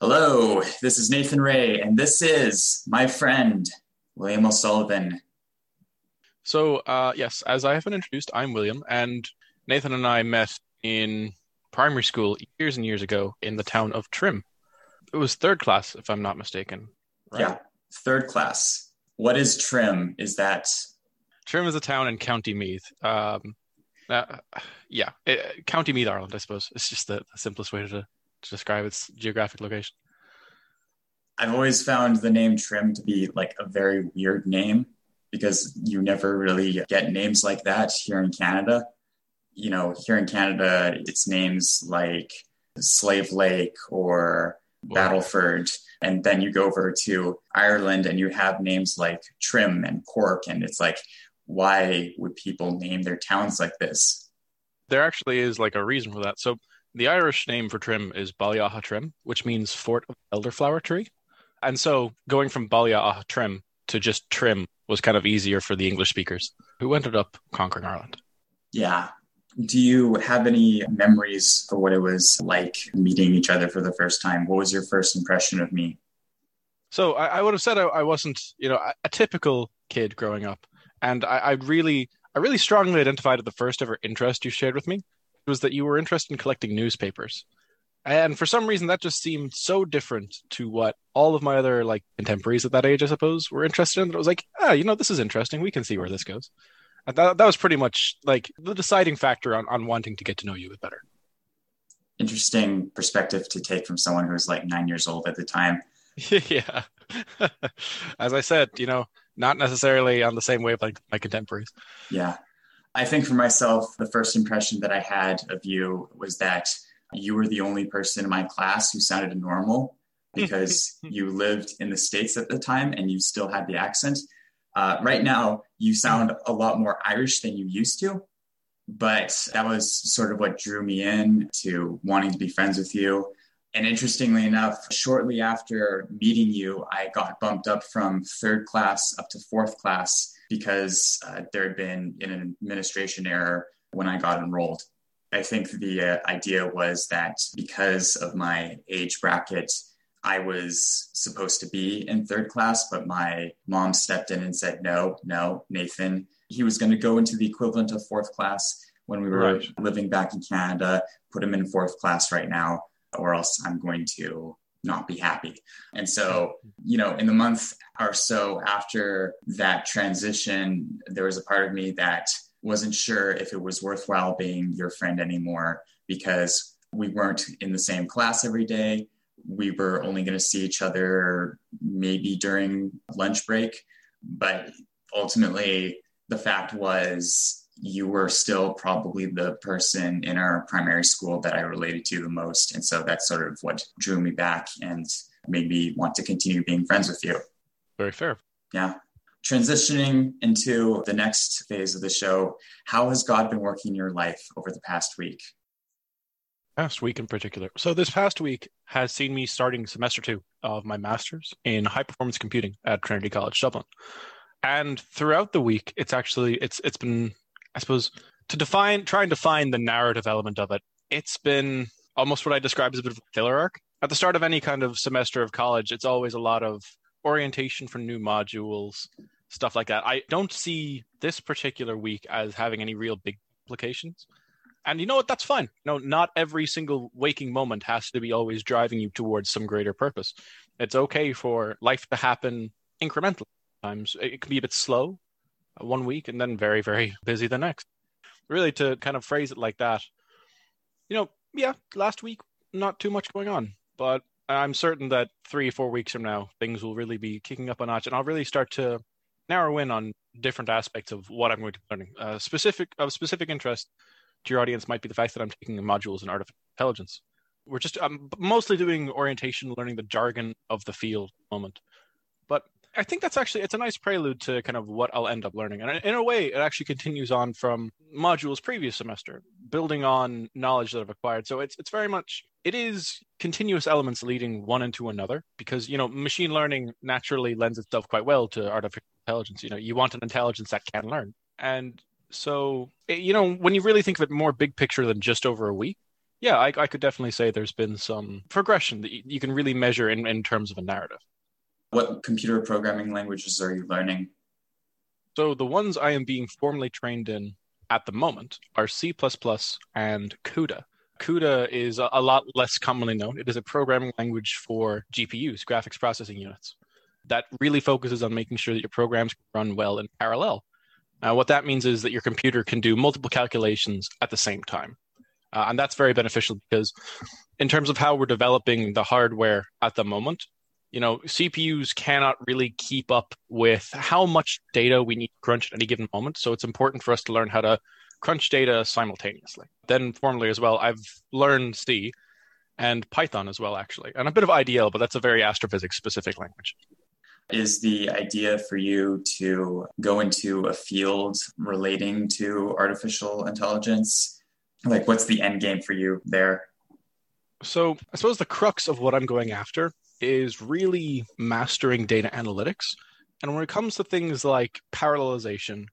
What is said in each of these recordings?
Hello, this is Nathan Ray, and this is my friend, William O'Sullivan. So, uh, yes, as I have been introduced, I'm William, and Nathan and I met in primary school years and years ago in the town of Trim. It was third class, if I'm not mistaken. Right? Yeah, third class. What is Trim? Is that Trim is a town in County Meath. Um, uh, yeah, it, County Meath, Ireland. I suppose it's just the, the simplest way to, to describe its geographic location. I've always found the name Trim to be like a very weird name because you never really get names like that here in Canada. You know, here in Canada, it's names like Slave Lake or Battleford. And then you go over to Ireland and you have names like Trim and Cork. And it's like, why would people name their towns like this? There actually is like a reason for that. So the Irish name for Trim is Balliagha Trim, which means Fort of Elderflower Tree. And so going from Balliagha Trim to just Trim was kind of easier for the English speakers who ended up conquering Ireland. Yeah. Do you have any memories of what it was like meeting each other for the first time? What was your first impression of me? So I, I would have said I, I, wasn't, you know, a, a typical kid growing up and I, I really I really strongly identified at the first ever interest you shared with me was that you were interested in collecting newspapers. And for some reason that just seemed so different to what all of my other like contemporaries at that age, I suppose, were interested in. That it was like, ah, you know, this is interesting. We can see where this goes. And that, that was pretty much like the deciding factor on, on wanting to get to know you a bit better. Interesting perspective to take from someone who was like nine years old at the time. yeah. As I said, you know, not necessarily on the same wavelength like my contemporaries. Yeah. I think for myself, the first impression that I had of you was that you were the only person in my class who sounded normal because you lived in the States at the time and you still had the accent. Uh, right now, you sound a lot more Irish than you used to, but that was sort of what drew me in to wanting to be friends with you. And interestingly enough, shortly after meeting you, I got bumped up from third class up to fourth class because uh, there had been an administration error when I got enrolled. I think the uh, idea was that because of my age bracket, I was supposed to be in third class, but my mom stepped in and said, no, no, Nathan. He was going to go into the equivalent of fourth class when we were right. living back in Canada, put him in fourth class right now or else I'm going to not be happy. And so, you know, in the month or so after that transition, there was a part of me that wasn't sure if it was worthwhile being your friend anymore because we weren't in the same class every day. We were only going to see each other maybe during lunch break. But ultimately, the fact was you were still probably the person in our primary school that I related to the most. And so that's sort of what drew me back and made me want to continue being friends with you. Very fair. Yeah. Transitioning into the next phase of the show, how has God been working in your life over the past week? Past week in particular. So, this past week has seen me starting semester two of my master's in high performance computing at Trinity College Dublin. And throughout the week, it's actually it's it's been I suppose to define, try and define the narrative element of it, it's been almost what I describe as a bit of a filler arc. At the start of any kind of semester of college, it's always a lot of orientation for new modules, stuff like that. I don't see this particular week as having any real big implications. And you know what? That's fine. No, not every single waking moment has to be always driving you towards some greater purpose. It's okay for life to happen incrementally. Times it can be a bit slow, one week and then very, very busy the next. Really, to kind of phrase it like that, you know, yeah, last week, not too much going on, but I'm certain that three, four weeks from now, things will really be kicking up a notch and I'll really start to narrow in on different aspects of what I'm going to be learning. Uh, specific of specific interest to your audience might be the fact that I'm taking modules in artificial intelligence. We're just I'm mostly doing orientation, learning the jargon of the field moment. I think that's actually it's a nice prelude to kind of what I'll end up learning, and in a way, it actually continues on from modules previous semester, building on knowledge that I've acquired. So it's it's very much it is continuous elements leading one into another because you know machine learning naturally lends itself quite well to artificial intelligence. You know, you want an intelligence that can learn, and so you know when you really think of it more big picture than just over a week, yeah, I, I could definitely say there's been some progression that you, you can really measure in, in terms of a narrative. What computer programming languages are you learning? So the ones I am being formally trained in at the moment are C++ and CUDA. CUDA is a, lot less commonly known. It is a programming language for GPUs, graphics processing units, that really focuses on making sure that your programs run well in parallel. Now, what that means is that your computer can do multiple calculations at the same time. Uh, and that's very beneficial because, in terms of how we're developing the hardware at the moment, you know, CPUs cannot really keep up with how much data we need to crunch at any given moment. So it's important for us to learn how to crunch data simultaneously. Then, formally as well, I've learned C and Python as well, actually, and a bit of IDL, but that's a very astrophysics specific language. Is the idea for you to go into a field relating to artificial intelligence? like what's the end game for you there so i suppose the crux of what i'm going after is really mastering data analytics and when it comes to things like parallelization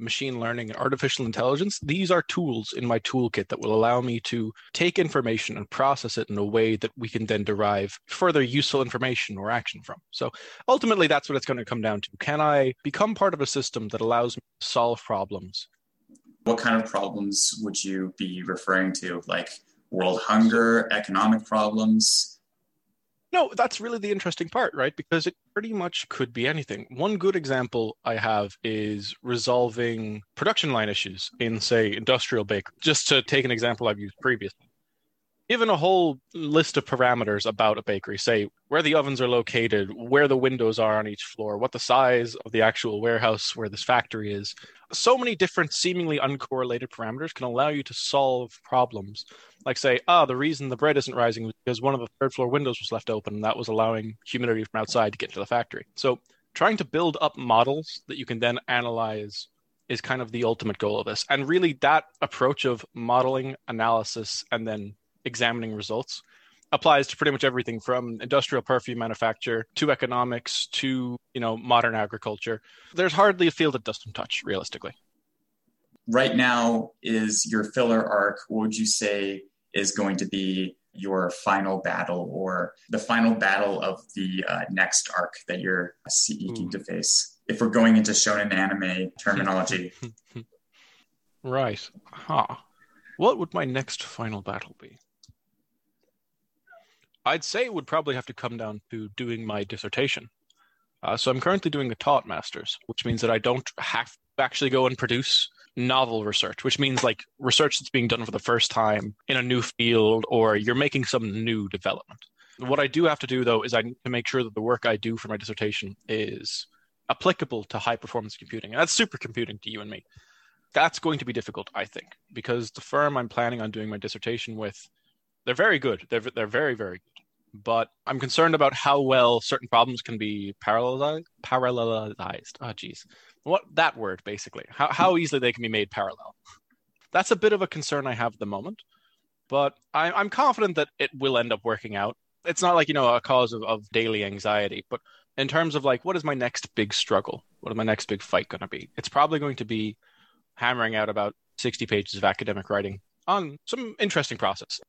machine learning and artificial intelligence these are tools in my toolkit that will allow me to take information and process it in a way that we can then derive further useful information or action from so ultimately that's what it's going to come down to can i become part of a system that allows me to solve problems what kind of problems would you be referring to? Like world hunger, economic problems? No, that's really the interesting part, right? Because it pretty much could be anything. One good example I have is resolving production line issues in, say, industrial bakery. Just to take an example I've used previously given a whole list of parameters about a bakery, say where the ovens are located, where the windows are on each floor, what the size of the actual warehouse where this factory is, so many different seemingly uncorrelated parameters can allow you to solve problems. Like say, ah, the reason the bread isn't rising is because one of the third floor windows was left open and that was allowing humidity from outside to get to the factory. So trying to build up models that you can then analyze is kind of the ultimate goal of this. And really that approach of modeling, analysis, and then examining results applies to pretty much everything from industrial perfume manufacture to economics to you know modern agriculture. There's hardly a field that doesn't touch realistically. Right now is your filler arc what would you say is going to be your final battle or the final battle of the uh, next arc that you're seeking to face? If we're going into shonen anime terminology. Right. Huh. What would my next final battle be I'd say it would probably have to come down to doing my dissertation. Uh, so I'm currently doing a taught master's, which means that I don't have to actually go and produce novel research, which means like research that's being done for the first time in a new field or you're making some new development. What I do have to do though is I need to make sure that the work I do for my dissertation is applicable to high performance computing. And that's supercomputing to you and me. That's going to be difficult, I think, because the firm I'm planning on doing my dissertation with, they're very good. They're they're very very good but I'm concerned about how well certain problems can be parallelized. Parallelized. Ah, oh, geez, what that word basically? How how easily they can be made parallel? That's a bit of a concern I have at the moment, but I, I'm confident that it will end up working out. It's not like you know a cause of, of daily anxiety, but in terms of like what is my next big struggle? What is my next big fight going to be? It's probably going to be hammering out about 60 pages of academic writing on some interesting process.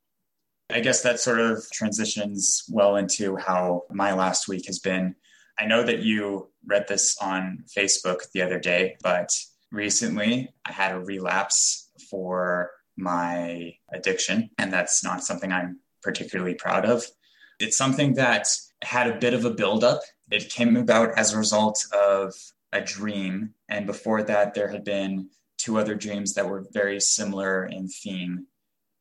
I guess that sort of transitions well into how my last week has been. I know that you read this on Facebook the other day, but recently I had a relapse for my addiction, and that's not something I'm particularly proud of. It's something that had a bit of a buildup. It came about as a result of a dream, and before that, there had been two other dreams that were very similar in theme.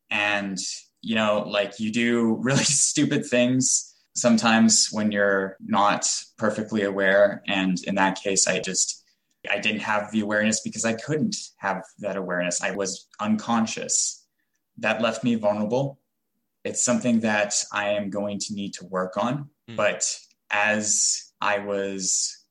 And you know, like you do really stupid things sometimes when you're not perfectly aware. And in that case, I just, I didn't have the awareness because I couldn't have that awareness. I was unconscious. That left me vulnerable. It's something that I am going to need to work on. Mm. But as I was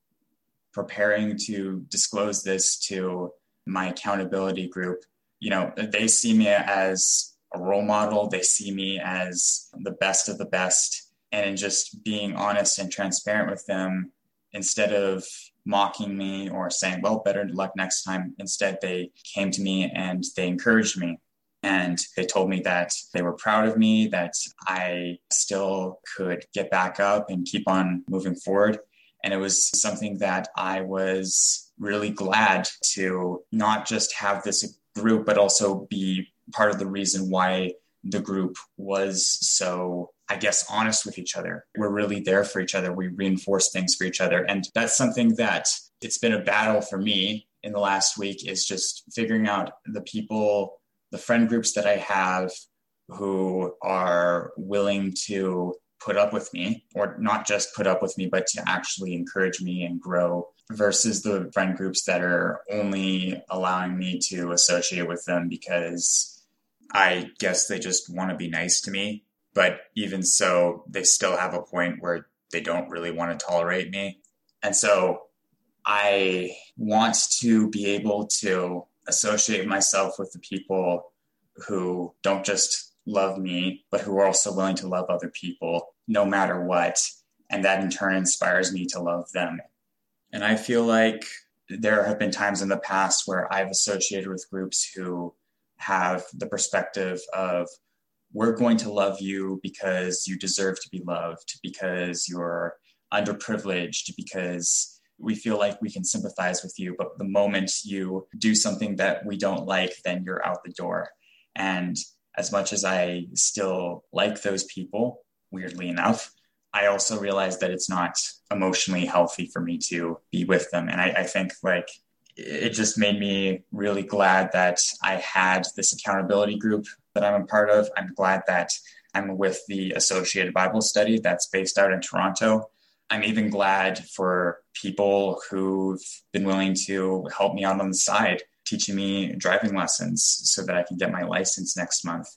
preparing to disclose this to my accountability group, you know, they see me as a role model. They see me as the best of the best. And in just being honest and transparent with them, instead of mocking me or saying, well, better luck next time, instead they came to me and they encouraged me. And they told me that they were proud of me, that I still could get back up and keep on moving forward. And it was something that I was really glad to not just have this group, but also be part of the reason why the group was so, I guess, honest with each other. We're really there for each other. We reinforce things for each other. And that's something that it's been a battle for me in the last week is just figuring out the people, the friend groups that I have who are willing to put up with me, or not just put up with me, but to actually encourage me and grow, versus the friend groups that are only allowing me to associate with them because I guess they just want to be nice to me. But even so, they still have a point where they don't really want to tolerate me. And so I want to be able to associate myself with the people who don't just love me, but who are also willing to love other people no matter what. And that in turn inspires me to love them. And I feel like there have been times in the past where I've associated with groups who have the perspective of, we're going to love you because you deserve to be loved, because you're underprivileged, because we feel like we can sympathize with you. But the moment you do something that we don't like, then you're out the door. And as much as I still like those people, weirdly enough, I also realize that it's not emotionally healthy for me to be with them. And I, I think like it just made me really glad that I had this accountability group that I'm a part of. I'm glad that I'm with the Associated Bible Study that's based out in Toronto. I'm even glad for people who've been willing to help me out on the side, teaching me driving lessons so that I can get my license next month.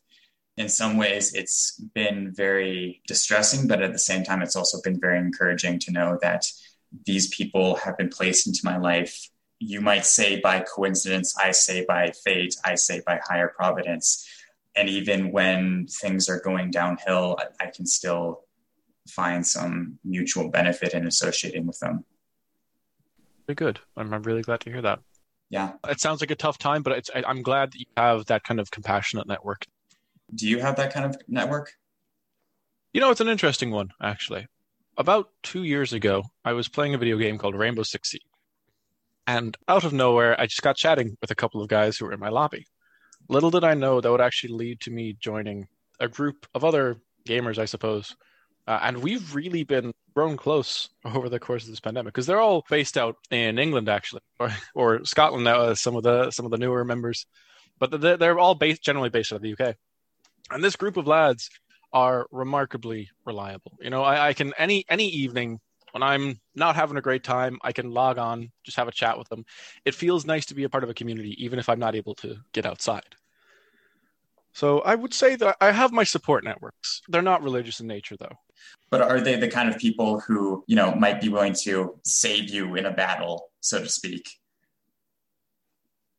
In some ways, it's been very distressing, but at the same time, it's also been very encouraging to know that these people have been placed into my life. You might say by coincidence, I say by fate, I say by higher providence. And even when things are going downhill, I, I can still find some mutual benefit in associating with them. Very good. I'm, I'm really glad to hear that. Yeah. It sounds like a tough time, but it's, I, I'm glad that you have that kind of compassionate network. Do you have that kind of network? You know, it's an interesting one, actually. About two years ago, I was playing a video game called Rainbow Six Siege. And out of nowhere, I just got chatting with a couple of guys who were in my lobby. Little did I know that would actually lead to me joining a group of other gamers, I suppose, uh, and we've really been grown close over the course of this pandemic because they're all based out in England, actually, or, or Scotland now. Uh, some of the some of the newer members, but they're, they're all based generally based out of the UK. And this group of lads are remarkably reliable. You know, I, I can any any evening when I'm not having a great time, I can log on, just have a chat with them. It feels nice to be a part of a community, even if I'm not able to get outside. So I would say that I have my support networks. They're not religious in nature, though. But are they the kind of people who, you know, might be willing to save you in a battle, so to speak?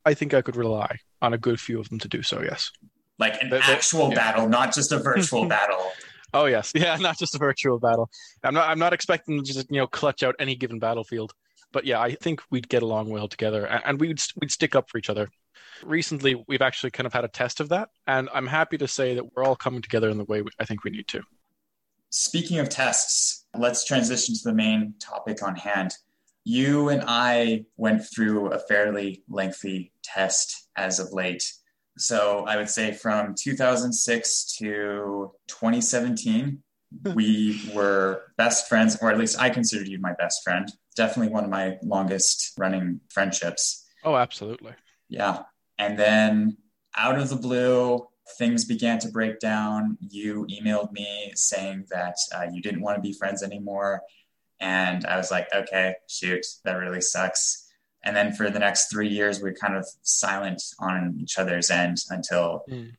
I think I could rely on a good few of them to do so, yes. Like an actual yeah. battle, not just a virtual battle. Oh yes, yeah, not just a virtual battle. I'm not. I'm not expecting to just you know clutch out any given battlefield, but yeah, I think we'd get along well together, and we'd we'd stick up for each other. Recently, we've actually kind of had a test of that, and I'm happy to say that we're all coming together in the way I think we need to. Speaking of tests, let's transition to the main topic on hand. You and I went through a fairly lengthy test as of late. So I would say from 2006 to 2017, hmm. we were best friends, or at least I considered you my best friend. Definitely one of my longest running friendships. Oh, absolutely. Yeah. And then out of the blue, things began to break down. You emailed me saying that uh, you didn't want to be friends anymore. And I was like, okay, shoot, that really sucks. And then for the next three years, we are kind of silent on each other's end until mm.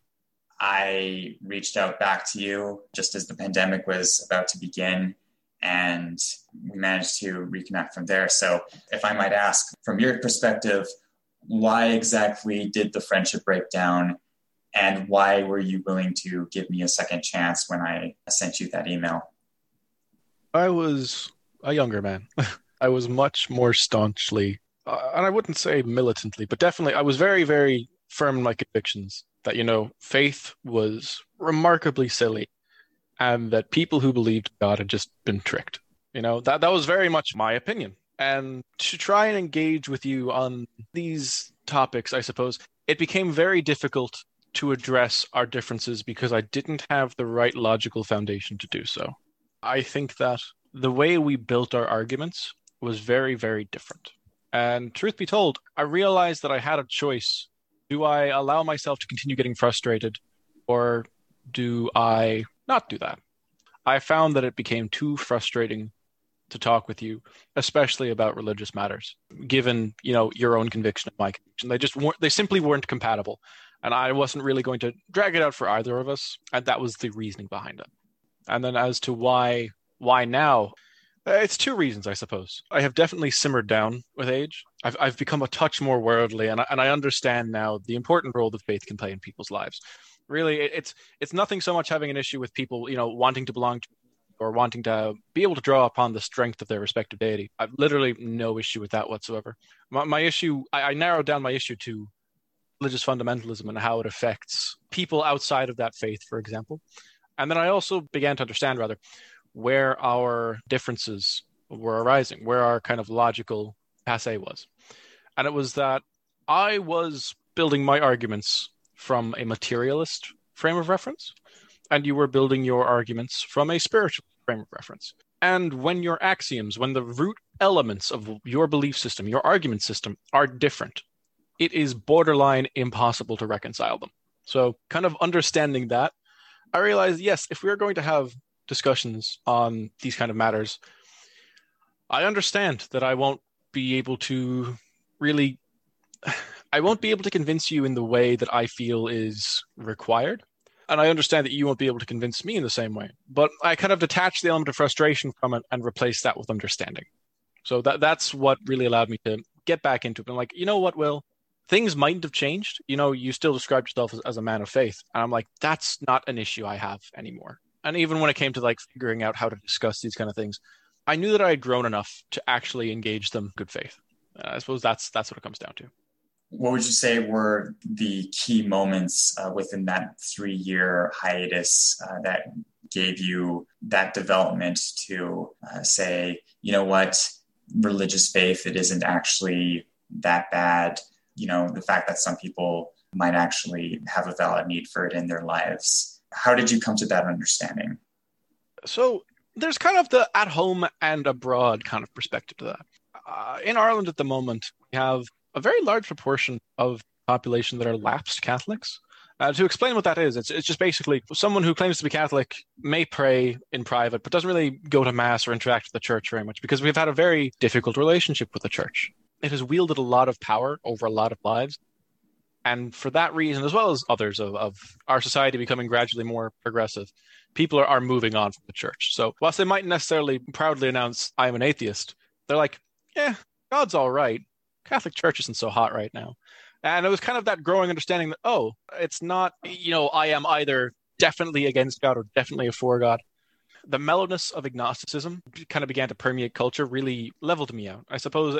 I reached out back to you just as the pandemic was about to begin. And we managed to reconnect from there. So, if I might ask, from your perspective, why exactly did the friendship break down? And why were you willing to give me a second chance when I sent you that email? I was a younger man. I was much more staunchly, Uh, and I wouldn't say militantly, but definitely I was very, very firm in my convictions that, you know, faith was remarkably silly and that people who believed God had just been tricked. You know, that, that was very much my opinion. And to try and engage with you on these topics, I suppose, it became very difficult to address our differences because I didn't have the right logical foundation to do so. I think that the way we built our arguments was very, very different. And truth be told, I realized that I had a choice. Do I allow myself to continue getting frustrated or do I not do that? I found that it became too frustrating to talk with you, especially about religious matters, given, you know, your own conviction and my conviction. They just weren't they simply weren't compatible. And I wasn't really going to drag it out for either of us. And that was the reasoning behind it. And then as to why why now, Uh, it's two reasons, I suppose. I have definitely simmered down with age. I've, I've become a touch more worldly, and I, and I understand now the important role that faith can play in people's lives. Really, it's it's nothing so much having an issue with people, you know, wanting to belong to or wanting to be able to draw upon the strength of their respective deity. I've literally no issue with that whatsoever. My, my issue, I, I narrowed down my issue to religious fundamentalism and how it affects people outside of that faith, for example. And then I also began to understand, rather, where our differences were arising, where our kind of logical passe was. And it was that I was building my arguments from a materialist frame of reference, and you were building your arguments from a spiritual frame of reference. And when your axioms, when the root elements of your belief system, your argument system are different, it is borderline impossible to reconcile them. So, kind of understanding that, I realized yes, if we are going to have discussions on these kind of matters, I understand that I won't be able to really I won't be able to convince you in the way that I feel is required. And I understand that you won't be able to convince me in the same way. But I kind of detach the element of frustration from it and replace that with understanding. So that that's what really allowed me to get back into it. And like, you know what, Will? Things mightn't have changed. You know, you still describe yourself as, as a man of faith. And I'm like, that's not an issue I have anymore and even when it came to like figuring out how to discuss these kind of things i knew that i had grown enough to actually engage them good faith. Uh, i suppose that's that's what it comes down to. What would you say were the key moments uh, within that three year hiatus uh, that gave you that development to uh, say you know what? Religious faith it isn't actually that bad. You know the fact that some people might actually have a valid need for it in their lives how did you come to that understanding? So there's kind of the at home and abroad kind of perspective to that. Uh, in Ireland at the moment, we have a very large proportion of population that are lapsed Catholics. Uh, to explain what that is, it's, it's just basically someone who claims to be Catholic may pray in private, but doesn't really go to Mass or interact with the church very much because we've had a very difficult relationship with the church. It has wielded a lot of power over a lot of lives, and for that reason, as well as others of, of our society becoming gradually more progressive, people are, are moving on from the church. So whilst they might necessarily proudly announce, I'm an atheist, they're like, yeah, God's all right. Catholic Church isn't so hot right now. And it was kind of that growing understanding that, oh, it's not, you know, I am either definitely against God or definitely for God. The mellowness of agnosticism kind of began to permeate culture, really leveled me out. I suppose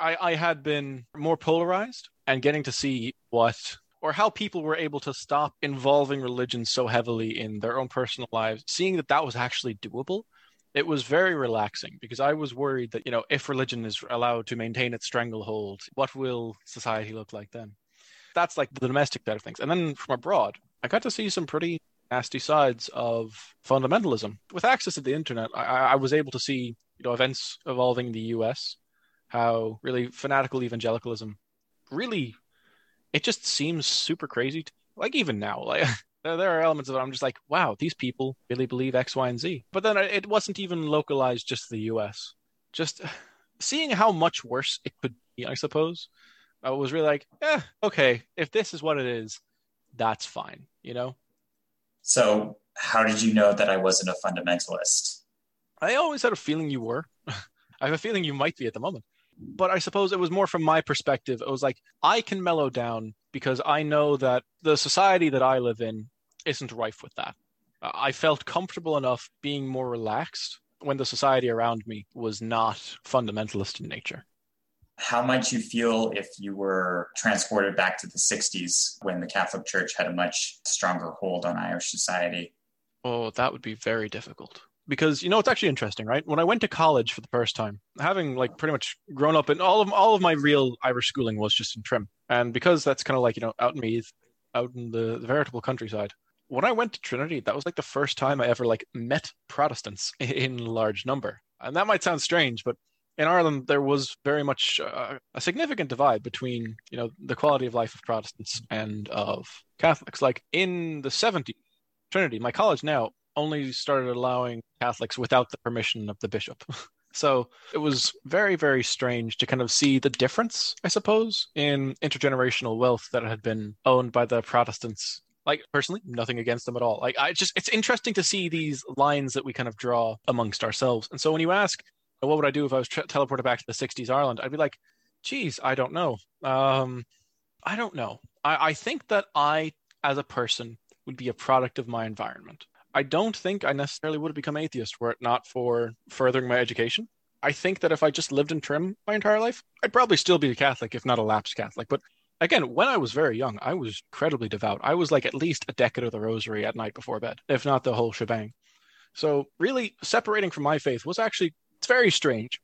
I, I had been more polarized and getting to see what or how people were able to stop involving religion so heavily in their own personal lives, seeing that that was actually doable, it was very relaxing because I was worried that, you know, if religion is allowed to maintain its stranglehold, what will society look like then? That's like the domestic side of things. And then from abroad, I got to see some pretty nasty sides of fundamentalism. With access to the internet, I, I was able to see, you know, events evolving in the US, how really fanatical evangelicalism really it just seems super crazy to, like even now like there, are elements of it i'm just like wow these people really believe x y and z. But then it wasn't even localized just to the us just seeing how much worse it could be i suppose i was really like yeah okay if this is what it is that's fine you know? So how did you know that i wasn't a fundamentalist? I always had a feeling you were. I have a feeling you might be at the moment but I suppose it was more from my perspective. It was like I can mellow down because I know that the society that I live in isn't rife with that. I felt comfortable enough being more relaxed when the society around me was not fundamentalist in nature. How might you feel if you were transported back to the 60s when the Catholic Church had a much stronger hold on Irish society? Oh, that would be very difficult. Because you know it's actually interesting, right? When I went to college for the first time, having like pretty much grown up in all of all of my real Irish schooling was just in Trim, and because that's kind of like you know out in Meath, out in the, the veritable countryside. When I went to Trinity, that was like the first time I ever like met Protestants in large number, and that might sound strange, but in Ireland, there was very much uh, a significant divide between, you know, the quality of life of Protestants and of Catholics. Like in the 70s, Trinity, my college now only started allowing Catholics without the permission of the bishop. so it was very, very strange to kind of see the difference, I suppose, in intergenerational wealth that had been owned by the Protestants like personally nothing against them at all like i just it's interesting to see these lines that we kind of draw amongst ourselves and so when you ask what would I do if I was tra- teleported back to the 60s Ireland? I'd be like, geez, I don't know. Um, I don't know. I, I think that I, as a person, would be a product of my environment. I don't think I necessarily would have become atheist were it not for furthering my education. I think that if I just lived in Trim my entire life, I'd probably still be a Catholic, if not a lapsed Catholic. But again, when I was very young, I was incredibly devout. I was like at least a decade of the rosary at night before bed, if not the whole shebang. So, really, separating from my faith was actually it's very strange.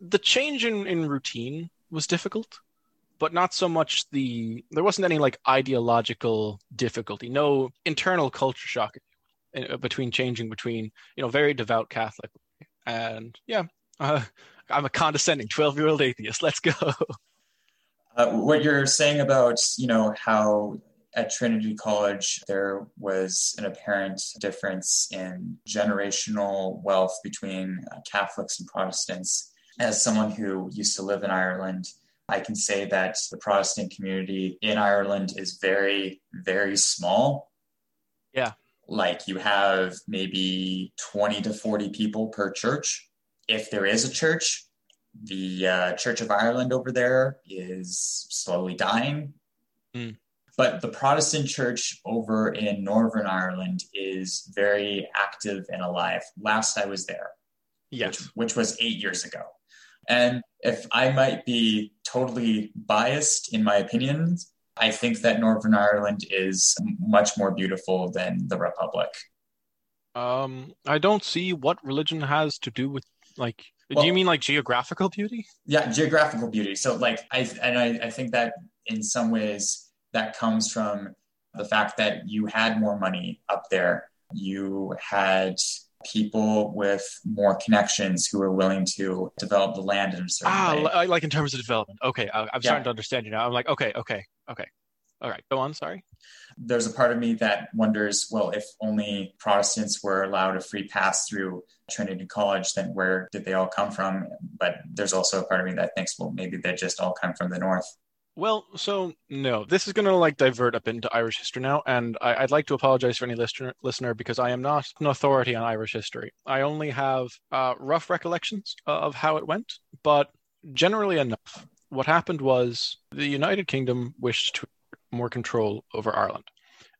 The change in, in routine was difficult, but not so much the there wasn't any like ideological difficulty, no internal culture shock between changing between you know very devout Catholic and yeah, uh, I'm a condescending 12 year old atheist. Let's go. Uh, what you're saying about you know how at Trinity College, there was an apparent difference in generational wealth between uh, Catholics and Protestants. As someone who used to live in Ireland, I can say that the Protestant community in Ireland is very, very small. Yeah. Like you have maybe 20 to 40 people per church. If there is a church, the uh, Church of Ireland over there is slowly dying. Mm. But the Protestant church over in Northern Ireland is very active and alive. Last I was there, yes. which, which was eight years ago. And if I might be totally biased in my opinions, I think that Northern Ireland is much more beautiful than the Republic. Um, I don't see what religion has to do with like. Well, do you mean like geographical beauty? Yeah, geographical beauty. So, like, I and I, I think that in some ways that comes from the fact that you had more money up there. You had people with more connections who were willing to develop the land in a certain ah, way. like in terms of development. Okay, I, am yeah. starting to understand you now. I'm like, okay, okay, okay. All right, go on. Sorry. There's a part of me that wonders, well, if only Protestants were allowed a free pass through Trinity College, then where did they all come from? But there's also a part of me that thinks, well, maybe they just all come from the north. Well, so no, this is going to like divert up into Irish history now, and I, would like to apologize for any listener listener because I am not an authority on Irish history. I only have uh, rough recollections of how it went, but generally enough, what happened was the United Kingdom wished to more control over Ireland.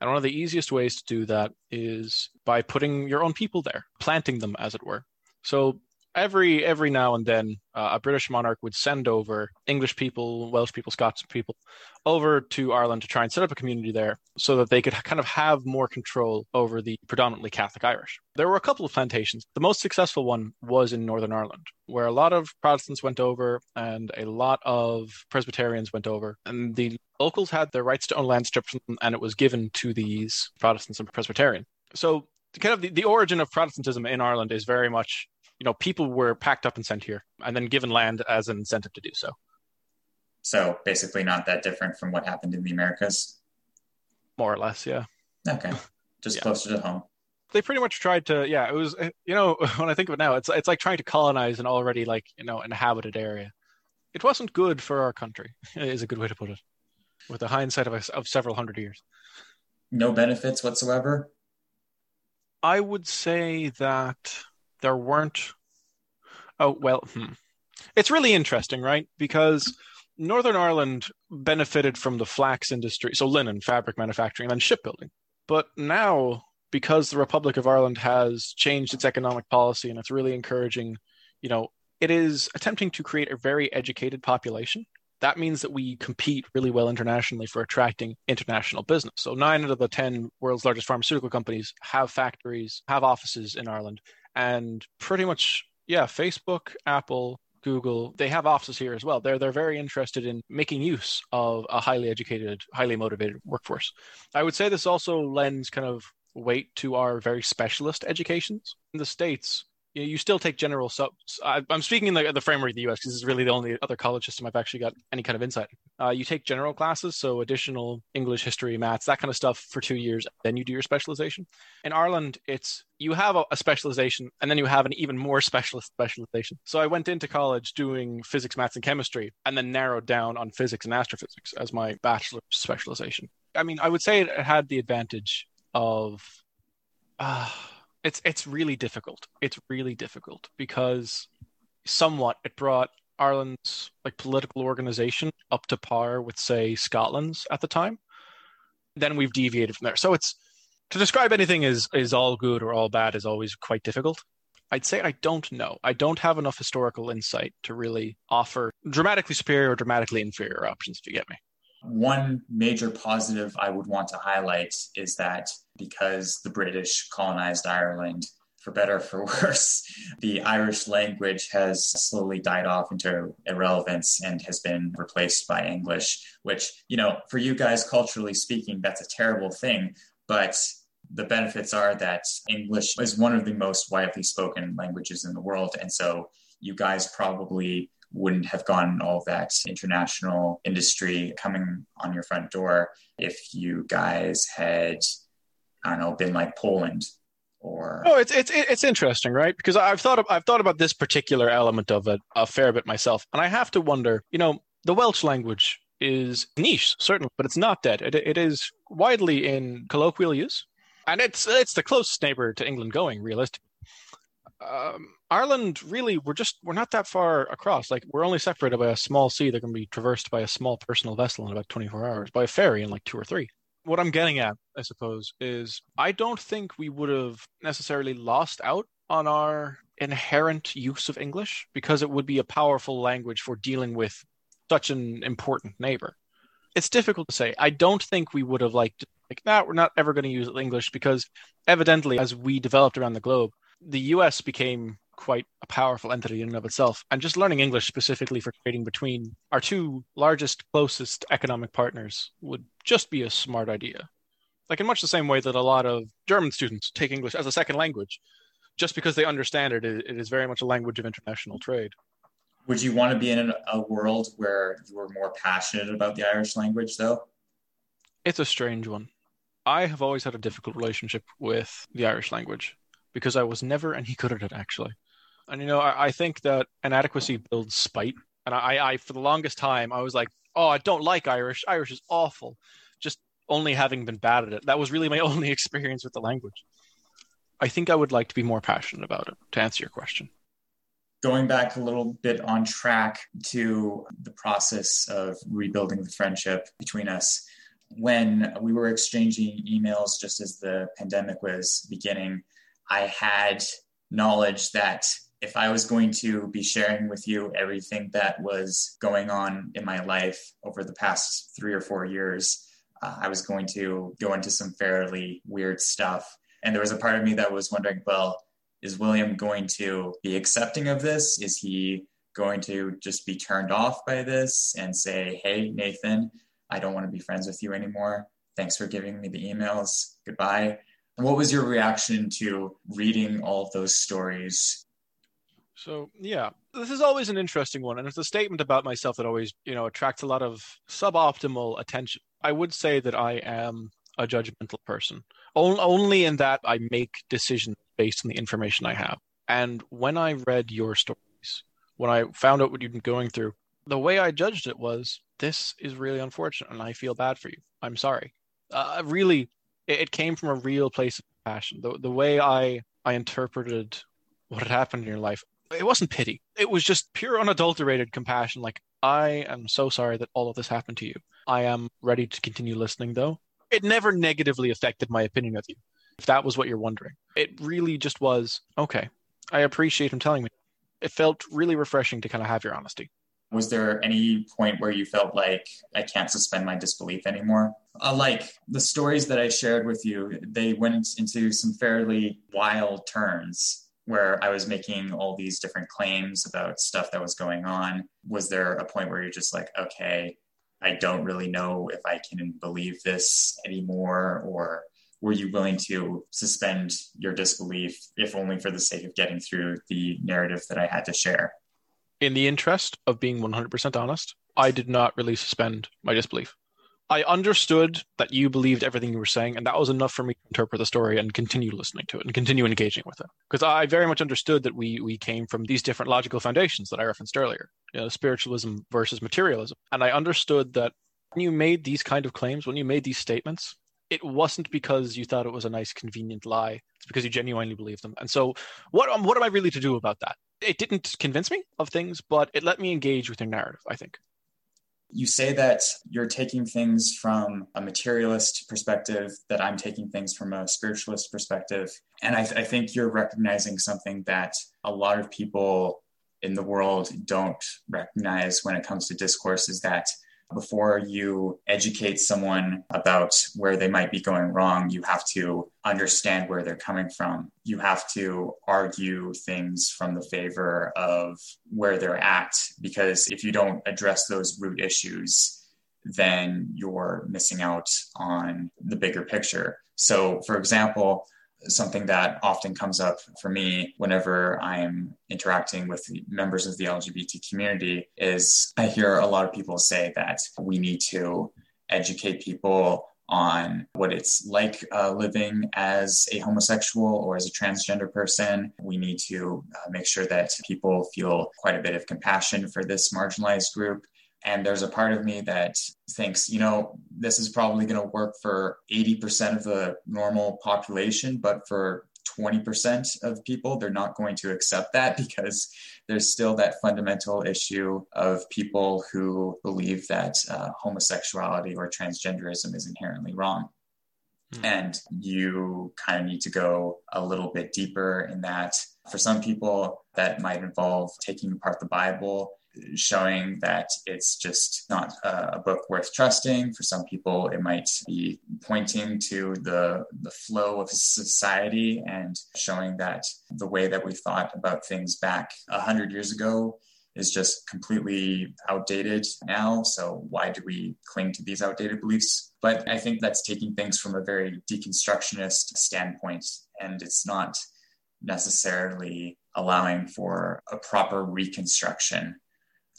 And one of the easiest ways to do that is by putting your own people there, planting them, as it were. So every every now and then uh, a British monarch would send over English people, Welsh people, Scots people over to Ireland to try and set up a community there so that they could kind of have more control over the predominantly Catholic Irish. There were a couple of plantations. The most successful one was in Northern Ireland, where a lot of Protestants went over and a lot of Presbyterians went over. And the locals had their rights to own land stripped from them, and it was given to these Protestants and Presbyterian. So kind of the, the origin of Protestantism in Ireland is very much you know, people were packed up and sent here and then given land as an incentive to do so. So basically, not that different from what happened in the Americas. More or less, yeah. Okay, just yeah. closer to home. They pretty much tried to, yeah. It was, you know, when I think of it now, it's it's like trying to colonize an already like you know inhabited area. It wasn't good for our country. Is a good way to put it, with the hindsight of of several hundred years. No benefits whatsoever. I would say that there weren't. Oh well, hmm. it's really interesting, right? Because Northern Ireland benefited from the flax industry, so linen, fabric manufacturing, and shipbuilding. But now, because the Republic of Ireland has changed its economic policy and it's really encouraging, you know, it is attempting to create a very educated population. That means that we compete really well internationally for attracting international business. So, nine out of the 10 world's largest pharmaceutical companies have factories, have offices in Ireland. And pretty much, yeah, Facebook, Apple, Google, they have offices here as well. They're they're very interested in making use of a highly educated, highly motivated workforce. I would say this also lends kind of weight to our very specialist educations. In the States, you, still take general subs. I, am speaking in the, the framework of the US because this is really the only other college system I've actually got any kind of insight. Uh, you take general classes, so additional English, history, maths, that kind of stuff for two years, then you do your specialization. In Ireland, it's you have a, a specialization and then you have an even more specialist specialization. So I went into college doing physics, maths, and chemistry, and then narrowed down on physics and astrophysics as my bachelor specialization. I mean, I would say it had the advantage of. Uh, it's it's really difficult. It's really difficult because somewhat it brought Ireland's like political organization up to par with say Scotland's at the time. Then we've deviated from there. So it's to describe anything as is all good or all bad is always quite difficult. I'd say I don't know. I don't have enough historical insight to really offer dramatically superior or dramatically inferior options, if you get me. One major positive I would want to highlight is that because the British colonized Ireland, for better or for worse, the Irish language has slowly died off into irrelevance and has been replaced by English, which, you know, for you guys, culturally speaking, that's a terrible thing. But the benefits are that English is one of the most widely spoken languages in the world. And so you guys probably wouldn't have gotten all that international industry coming on your front door if you guys had, I don't know, been like Poland or. Oh, it's it's it's interesting, right? Because I've thought of, I've thought about this particular element of it a fair bit myself, and I have to wonder, you know, the Welsh language is niche, certainly, but it's not dead. It, it is widely in colloquial use, and it's it's the closest neighbor to England going, realistically. Um, Ireland really we're just we're not that far across. Like we're only separated by a small sea that can be traversed by a small personal vessel in about 24 hours, by a ferry in like two or three. What I'm getting at, I suppose, is I don't think we would have necessarily lost out on our inherent use of English because it would be a powerful language for dealing with such an important neighbor. It's difficult to say. I don't think we would have liked like that. we're not ever going to use English because evidently, as we developed around the globe, the US became quite a powerful entity in and of itself. And just learning English specifically for trading between our two largest, closest economic partners would just be a smart idea. Like in much the same way that a lot of German students take English as a second language, just because they understand it, it is very much a language of international trade. Would you want to be in a world where you were more passionate about the Irish language, though? It's a strange one. I have always had a difficult relationship with the Irish language because I was never any good at it, actually. And you know, I, I think that inadequacy builds spite. And I, I, for the longest time, I was like, oh, I don't like Irish. Irish is awful. Just only having been bad at it. That was really my only experience with the language. I think I would like to be more passionate about it, to answer your question. Going back a little bit on track to the process of rebuilding the friendship between us, when we were exchanging emails just as the pandemic was beginning, I had knowledge that if I was going to be sharing with you everything that was going on in my life over the past three or four years, uh, I was going to go into some fairly weird stuff. And there was a part of me that was wondering, well, is William going to be accepting of this? Is he going to just be turned off by this and say, hey, Nathan, I don't want to be friends with you anymore. Thanks for giving me the emails. Goodbye. What was your reaction to reading all of those stories so yeah, this is always an interesting one, and it's a statement about myself that always, you know, attracts a lot of suboptimal attention. I would say that I am a judgmental person, only in that I make decisions based on the information I have. And when I read your stories, when I found out what you've been going through, the way I judged it was, this is really unfortunate, and I feel bad for you. I'm sorry. Uh, really, it, it came from a real place of passion. The the way I I interpreted what had happened in your life it wasn't pity. It was just pure unadulterated compassion. Like, I am so sorry that all of this happened to you. I am ready to continue listening, though. It never negatively affected my opinion of you, if that was what you're wondering. It really just was okay. I appreciate him telling me. it felt really refreshing to kind of have your honesty. Was there any point where you felt like I can't suspend my disbelief anymore? Uh, like the stories that I shared with you, they went into some fairly wild turns where I was making all these different claims about stuff that was going on. Was there a point where you're just like, okay, I don't really know if I can believe this anymore? Or were you willing to suspend your disbelief, if only for the sake of getting through the narrative that I had to share? In the interest of being 100% honest, I did not really suspend my disbelief. I understood that you believed everything you were saying, and that was enough for me to interpret the story and continue listening to it and continue engaging with it. Because I very much understood that we we came from these different logical foundations that I referenced earlier, you know, spiritualism versus materialism, and I understood that when you made these kind of claims, when you made these statements, it wasn't because you thought it was a nice, convenient lie. It's because you genuinely believed them. And so, what um, what am I really to do about that? It didn't convince me of things, but it let me engage with your narrative. I think. You say that you're taking things from a materialist perspective, that I'm taking things from a spiritualist perspective. And I, th- I think you're recognizing something that a lot of people in the world don't recognize when it comes to discourse is that before you educate someone about where they might be going wrong, you have to understand where they're coming from. You have to argue things from the favor of where they're at, because if you don't address those root issues, then you're missing out on the bigger picture. So, for example, something that often comes up for me whenever I'm interacting with members of the LGBT community is I hear a lot of people say that we need to educate people on what it's like uh, living as a homosexual or as a transgender person. We need to uh, make sure that people feel quite a bit of compassion for this marginalized group. And there's a part of me that thinks, you know, this is probably going to work for 80% of the normal population, but for 20% of people, they're not going to accept that because there's still that fundamental issue of people who believe that uh, homosexuality or transgenderism is inherently wrong. Mm. And you kind of need to go a little bit deeper in that. For some people, that might involve taking apart the Bible showing that it's just not a book worth trusting. For some people, it might be pointing to the, the flow of society and showing that the way that we thought about things back a hundred years ago is just completely outdated now. So why do we cling to these outdated beliefs? But I think that's taking things from a very deconstructionist standpoint, and it's not necessarily allowing for a proper reconstruction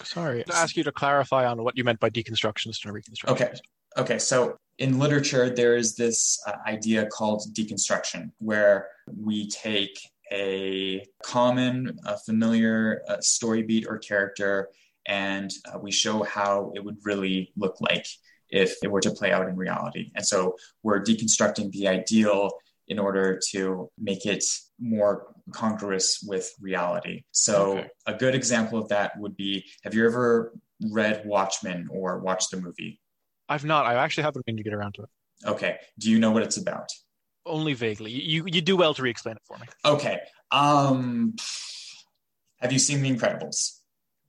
Sorry, to ask you to clarify on what you meant by deconstructionist and reconstructionist. Okay. Okay. So in literature, there is this uh, idea called deconstruction, where we take a common, a familiar uh, story beat or character, and uh, we show how it would really look like if it were to play out in reality. And so we're deconstructing the ideal in order to make it more congruous with reality. So, okay. a good example of that would be have you ever read Watchmen or watched the movie? I've not. I actually haven't been to get around to it. Okay. Do you know what it's about? Only vaguely. You you do well to re-explain it for me. Okay. Um have you seen The Incredibles?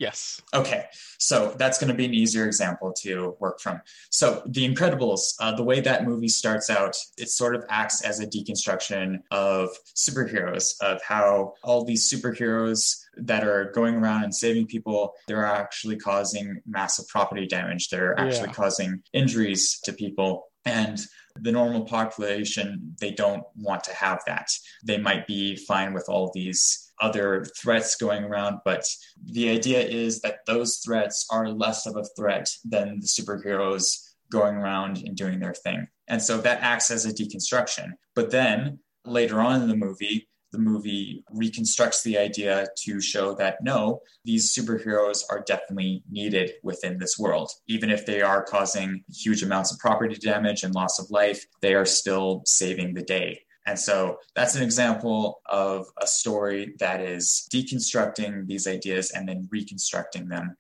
Yes. Okay. So that's going to be an easier example to work from. So, The Incredibles, uh, the way that movie starts out, it sort of acts as a deconstruction of superheroes, of how all these superheroes that are going around and saving people, they're actually causing massive property damage. They're actually yeah. causing injuries to people. And the normal population, they don't want to have that. They might be fine with all these other threats going around, but the idea is that those threats are less of a threat than the superheroes going around and doing their thing. And so that acts as a deconstruction. But then later on in the movie, the movie reconstructs the idea to show that no, these superheroes are definitely needed within this world. Even if they are causing huge amounts of property damage and loss of life, they are still saving the day. And so that's an example of a story that is deconstructing these ideas and then reconstructing them.